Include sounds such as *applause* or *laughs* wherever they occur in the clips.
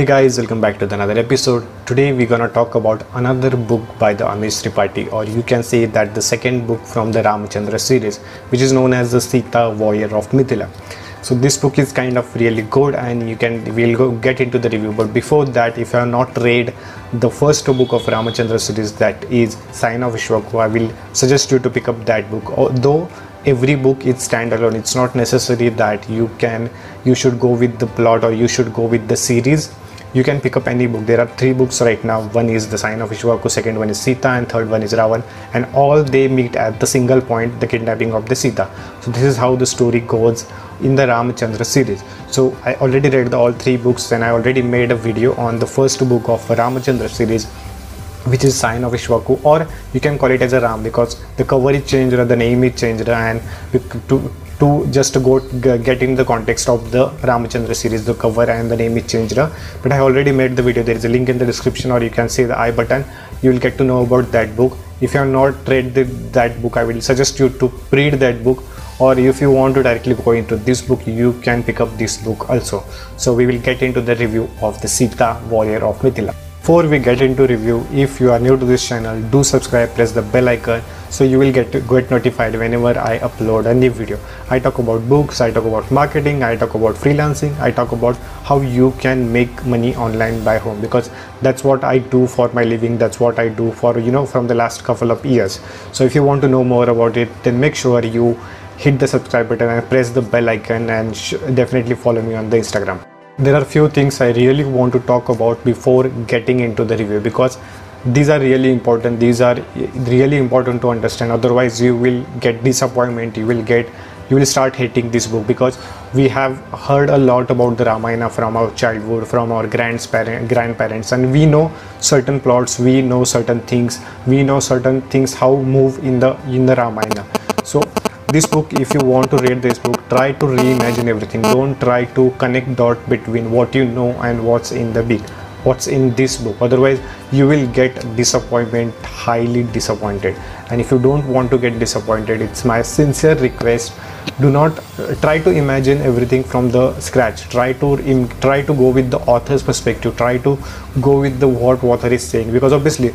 Hey guys, welcome back to another episode. Today we're gonna talk about another book by the Amish Tripathi, or you can say that the second book from the Ramachandra series, which is known as the Sita Warrior of Mithila. So this book is kind of really good, and you can we'll go get into the review. But before that, if you have not read the first book of Ramachandra series, that is Scion of Ikshvaku, I will suggest you to pick up that book. Although every book is standalone it's not necessary that you can you should go with the plot or you should go with the series you can pick up any book. There are three books right now. One is the Scion of Ikshvaku second one is sita and third one is ravan. And all they meet at the single point the kidnapping of the sita. So this is how the story goes in the ramachandra series. So i already read the all three books and i already made a video on the first book of ramachandra series which is Scion of Ikshvaku or you can call it as a Ram because the cover is changed or the name is changed and to to just go get in the context of the Ramachandra series the cover and the name is changed but I already made the video. There is a link in the description or you can see the I button. You will get to know about that book. If you have not read the, that book I will suggest you to read that book. Or if you want to directly go into this book you can pick up this book also. So we will get into the review of the Sita warrior of Mithila before we get into review if you are new to this channel do subscribe press the bell icon so you will get get notified whenever i upload a new video. I talk about books i talk about marketing i talk about freelancing i talk about how you can make money online by home because that's what i do for my living that's what i do for you know from the last couple of years. So if you want to know more about it then make sure you hit the subscribe button and press the bell icon and definitely follow me on the instagram there are few things I really want to talk about before getting into the review because these are really important. These are really important to understand. Otherwise you will get disappointment. You will get you will start hating this book because we have heard a lot about the ramayana from our childhood from our grandparents grandparents. And we know certain plots. We know certain things. We know certain things how move in the in the ramayana. So this book if you want to read this book try to reimagine everything. Don't try to connect dot between what you know and what's in the book what's in this book. Otherwise you will get disappointment highly disappointed. And if you don't want to get disappointed it's my sincere request do not uh, try to imagine everything from the scratch. Try to try to go with the author's perspective. Try to go with the what author is saying. Because obviously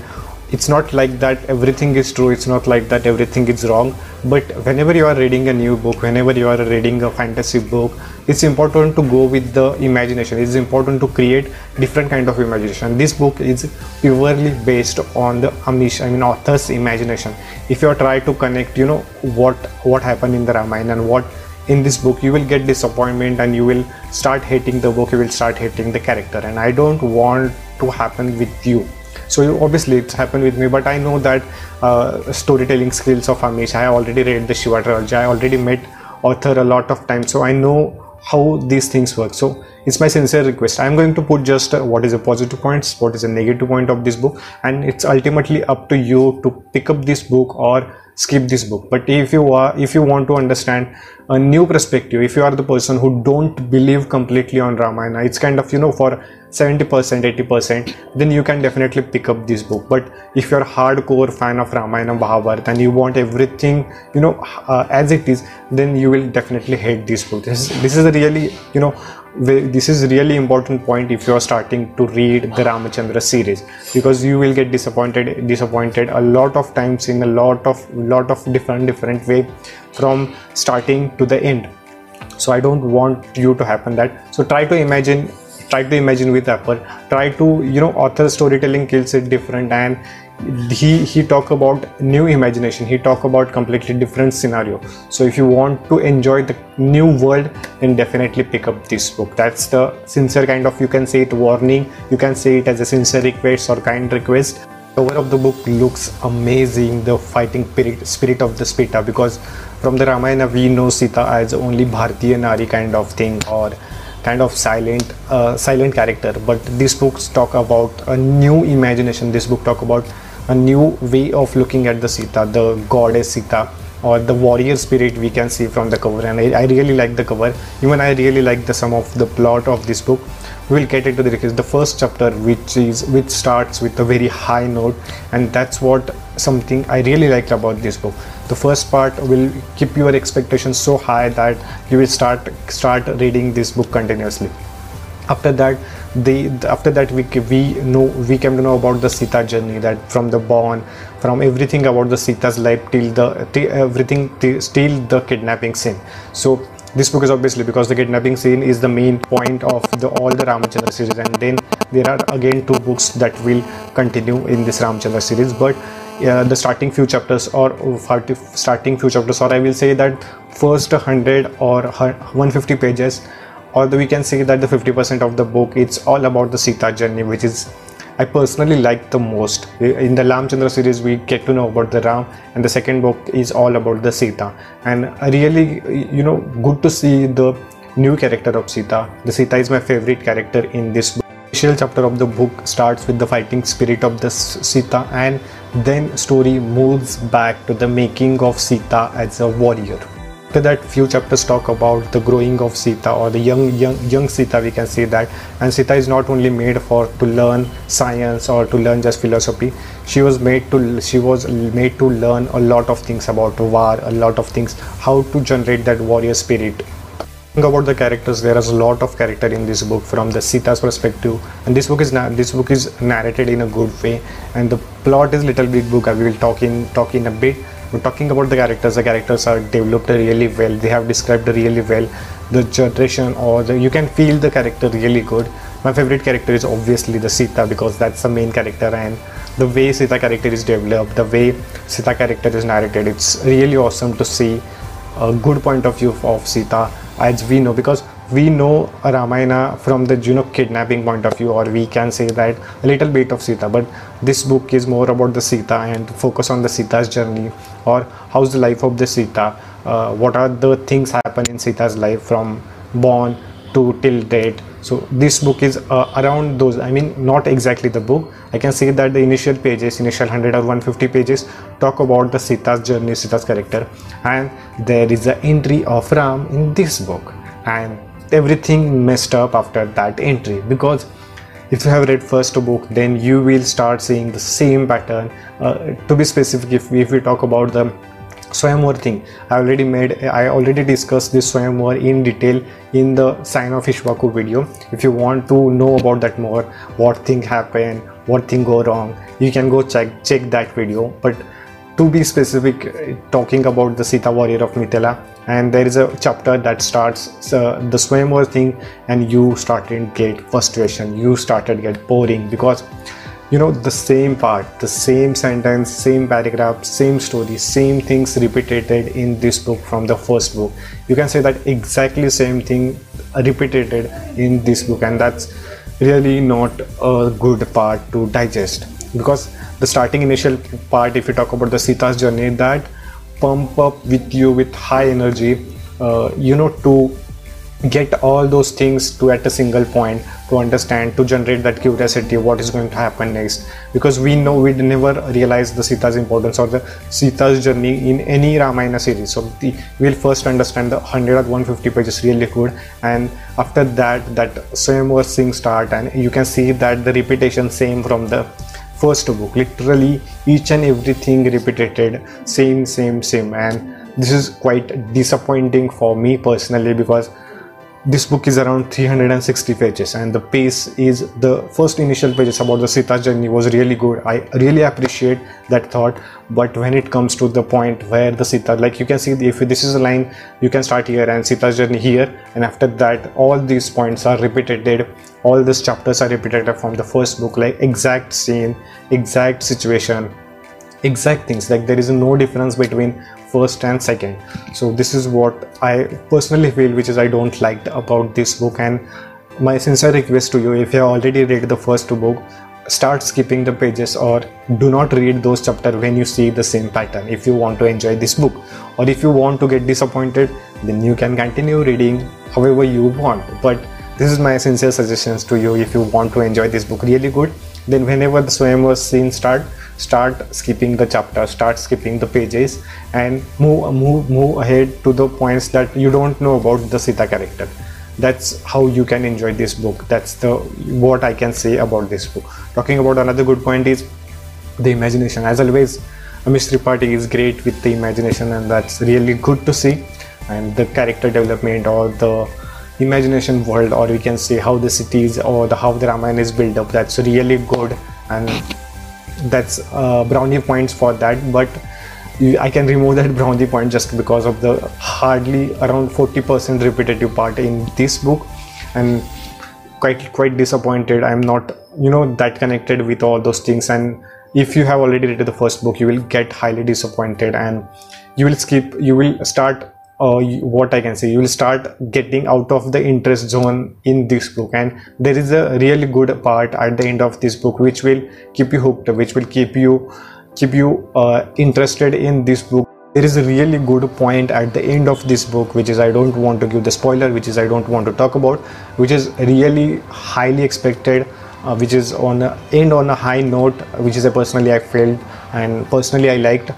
it's not like that everything is true it's not like that everything is wrong but whenever you are reading a new book whenever you are reading a fantasy book it's important to go with the imagination. It's important to create different kind of imagination. This book is purely based on the amish i mean author's imagination. If you try to connect you know what what happened in the ramayana and what in this book you will get disappointment and you will start hating the book you will start hating the character. And i don't want to happen with you so obviously it's happened with me but i know that uh, storytelling skills of amish i already read the shiva trilogy. I already met author a lot of times so i know how these things work. So it's my sincere request. I'm going to put just uh, what is a positive points what is a negative point of this book and it's ultimately up to you to pick up this book or skip this book. But if you are if you want to understand a new perspective if you are the person who don't believe completely on ramayana it's kind of you know for 70% 80% then you can definitely pick up this book. But if you're hardcore fan of ramayana mahabharata and you want everything you know uh, as it is then you will definitely hate this book. This is, this is a really you know this is really important point if you are starting to read the ramachandra series because you will get disappointed disappointed a lot of times in a lot of lot of different different way from starting to the end. So i don't want you to happen that. So try to imagine try to imagine with apple. Try to you know author storytelling kills it different and he he talk about new imagination. He talk about completely different scenario. So if you want to enjoy the new world then definitely pick up this book. That's the sincere kind of you can say it warning. You can say it as a sincere request or kind request. Cover of the book looks amazing the fighting spirit, spirit of the Sita because from the Ramayana we know Sita as only Bhartiya Nari kind of thing or kind of silent uh, silent character. But these books talk about a new imagination. This book talk about a new way of looking at the Sita, the goddess Sita or the warrior spirit we can see from the cover. And I, I really like the cover. Even I really like the some of the plot of this book. We will get into the the first chapter which is which starts with a very high note and that's what something I really like about this book. The first part will keep your expectations so high that you will start start reading this book continuously. After that they after that we we know we came to know about the Sita journey that from the born from everything about the Sita's life till the till everything till, till the kidnapping scene. So this book is obviously because the kidnapping scene is the main point of the all the Ramachandra series and then there are again two books that will continue in this Ramachandra series but uh, the starting few chapters or starting few chapters or I will say that first 100 or 150 pages or we can say that the 50% of the book it's all about the Sita journey which is I personally like the most. In the Ramachandra series, we get to know about the Ram, and the second book is all about the Sita. And really, you know, good to see the new character of Sita. The Sita is my favorite character in this book. The initial chapter of the book starts with the fighting spirit of the Sita, and then story moves back to the making of Sita as a warrior. After that few chapters talk about the growing of Sita or the young young young Sita we can say that. And Sita is not only made for to learn science or to learn just philosophy. She was made to she was made to learn a lot of things about war a lot of things how to generate that warrior spirit about the characters there is a lot of character in this book from the sita's perspective. And this book is this book is narrated in a good way. And the plot is little bit book i will talk in talk in a bit. Talking about the characters the characters are developed really well. They have described really well the generation or the, you can feel the character really good. My favorite character is obviously the sita because that's the main character. And the way sita character is developed the way sita character is narrated it's really awesome to see a good point of view of sita as we know because we know Ramayana from the you know kidnapping point of view or we can say that a little bit of Sita. But this book is more about the Sita and focus on the Sita's journey or how's the life of the Sita? Uh, what are the things happen in Sita's life from born to till date so this book is uh, around those i mean not exactly the book. I can say that the initial pages initial 100 or 150 pages talk about the sita's journey sita's character. And there is an entry of ram in this book. And everything messed up after that entry. Because if you have read first book then you will start seeing the same pattern. Uh, to be specific if, if we talk about the Swayamvar thing. I already made I already discussed this Swayamvar in detail in the Scion of Ikshvaku video. If you want to know about that more what thing happened what thing go wrong you can go check check that video. But to be specific talking about the Sita warrior of Mithila and there is a chapter that starts uh, the Swayamvar thing and you started get frustration you started get boring because you know the same part the same sentence same paragraph same story same things repeated in this book from the first book. You can say that exactly same thing repeated in this book and that's really not a good part to digest. Because the starting initial part if you talk about the sita's journey that pump up with you with high energy uh, you know to get all those things to at a single point to understand to generate that curiosity what is going to happen next. Because we know we never realize the sita's importance or the sita's journey in any ramayana series. So the, we'll first understand the 100 or 150 pages really good. And after that that same thing start and you can see that the repetition same from the first book. Literally each and everything repeated same same same. And this is quite disappointing for me personally because this book is around 360 pages and the pace is the first initial pages about the Sita journey was really good. I really appreciate that thought but when it comes to the point where the Sita like you can see if this is a line you can start here and sita journey here and after that all these points are repeated all these chapters are repeated from the first book like exact scene exact situation exact things like there is no difference between first and second. So this is what i personally feel which is i don't like about this book. And my sincere request to you if you have already read the first book start skipping the pages or do not read those chapters when you see the same pattern if you want to enjoy this book. Or if you want to get disappointed then you can continue reading however you want. But this is my sincere suggestions to you if you want to enjoy this book. Really good then whenever the swayamvar scene start start skipping the chapter start skipping the pages and move move move ahead to the points that you don't know about the sita character. That's how you can enjoy this book. That's the what i can say about this book. Talking about another good point is the imagination. As always Amish Tripathi is great with the imagination and that's really good to see. And the character development or the imagination world or we can say how the cities or the how the Ramayana is built up. That's really good and that's uh, brownie points for that. But I can remove that *laughs* brownie point just because of the hardly around 40% repetitive part in this book. And quite quite disappointed I'm not you know that connected with all those things. And if you have already read the first book you will get highly disappointed and you will skip you will start uh, what I can say you will start getting out of the interest zone in this book. And there is a really good part at the end of this book which will keep you hooked which will keep you keep you uh, interested in this book. There is a really good point at the end of this book which is i don't want to give the spoiler which is i don't want to talk about which is really highly expected uh, which is on a, end on a high note which is a personally i felt and personally i liked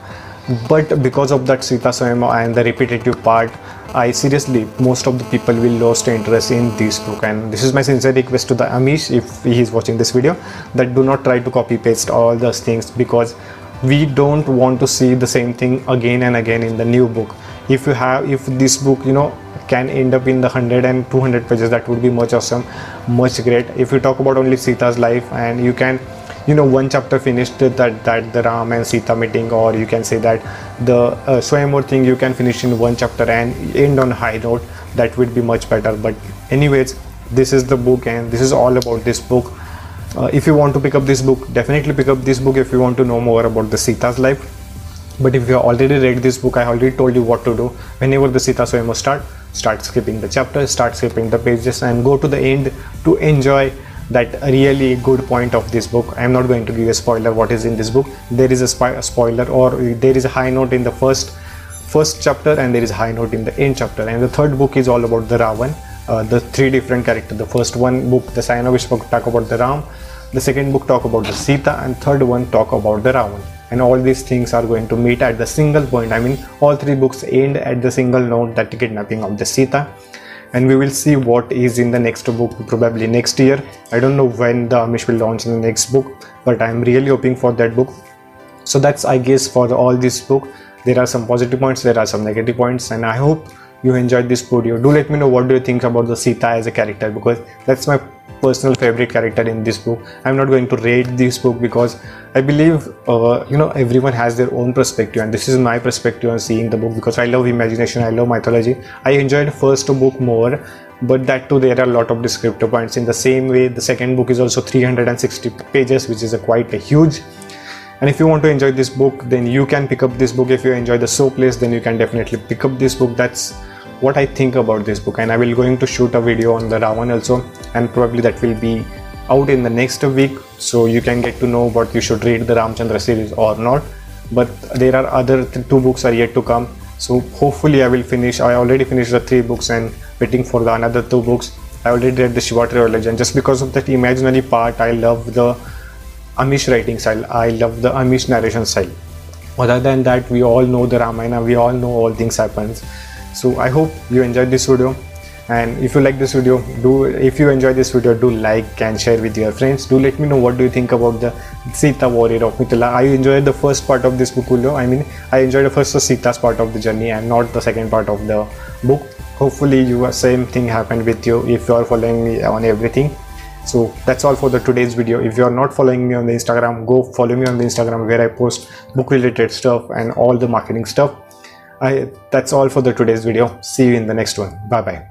but because of that Sita Swayamvar and the repetitive part I seriously most of the people will lost interest in this book. And this is my sincere request to the Amish if he is watching this video that do not try to copy paste all those things because we don't want to see the same thing again and again in the new book. If you have if this book you know can end up in the 100 and 200 pages that would be much awesome much great. If you talk about only Sita's life and you can you know one chapter finished that that the ram and sita meeting or you can say that the uh, swayamvar thing you can finish in one chapter and end on high note. That would be much better. But anyways this is the book and this is all about this book. Uh, if you want to pick up this book definitely pick up this book if you want to know more about the sita's life. But if you have already read this book i already told you what to do. Whenever the sita swayamvar start start skipping the chapter start skipping the pages and go to the end to enjoy that really good point of this book. I am not going to give a spoiler what is in this book. There is a, spoiler or there is a high note in the first first chapter and there is a high note in the end chapter. And the third book is all about the ravan uh, the three different characters the first one book the Sayanovish book talk about the ram. The second book talk about the sita and third one talk about the ravan. And all these things are going to meet at the single point. I mean all three books end at the single note that kidnapping of the sita and we will see what is in the next book probably next year. I don't know when the amish will launch the next book but i'm really hoping for that book. So that's i guess for all this book. There are some positive points there are some negative points and i hope you enjoyed this video. Do let me know what do you think about the sita as a character because that's my personal favorite character in this book. I'm not going to rate this book because i believe uh, you know everyone has their own perspective and this is my perspective on seeing the book because i love imagination i love mythology. I enjoyed first book more but that too there are a lot of descriptive points. In the same way the second book is also 360 pages which is a quite a huge. And if you want to enjoy this book then you can pick up this book. If you enjoy the so place then you can definitely pick up this book. That's what I think about this book and I will going to shoot a video on the Ravan also and probably that will be out in the next week so you can get to know what you should read the Ramchandra series or not. But there are other th two books are yet to come so hopefully I will finish I already finished the three books and waiting for the another two books. I already read the Shiva trilogy and just because of that imaginary part I love the Amish writing style. I love the Amish narration style. Other than that we all know the Ramayana. We all know all things happens so i hope you enjoyed this video. And if you like this video do if you enjoy this video do like and share with your friends. Do let me know what do you think about the sita warrior of mithila. I enjoyed the first part of this book i mean i enjoyed the first sita's part of the journey and not the second part of the book. Hopefully you uh, same thing happened with you if you are following me on everything. So that's all for the today's video. If you are not following me on the instagram go follow me on the instagram where i post book related stuff and all the marketing stuff I, that's all for the today's video. See you in the next one. Bye bye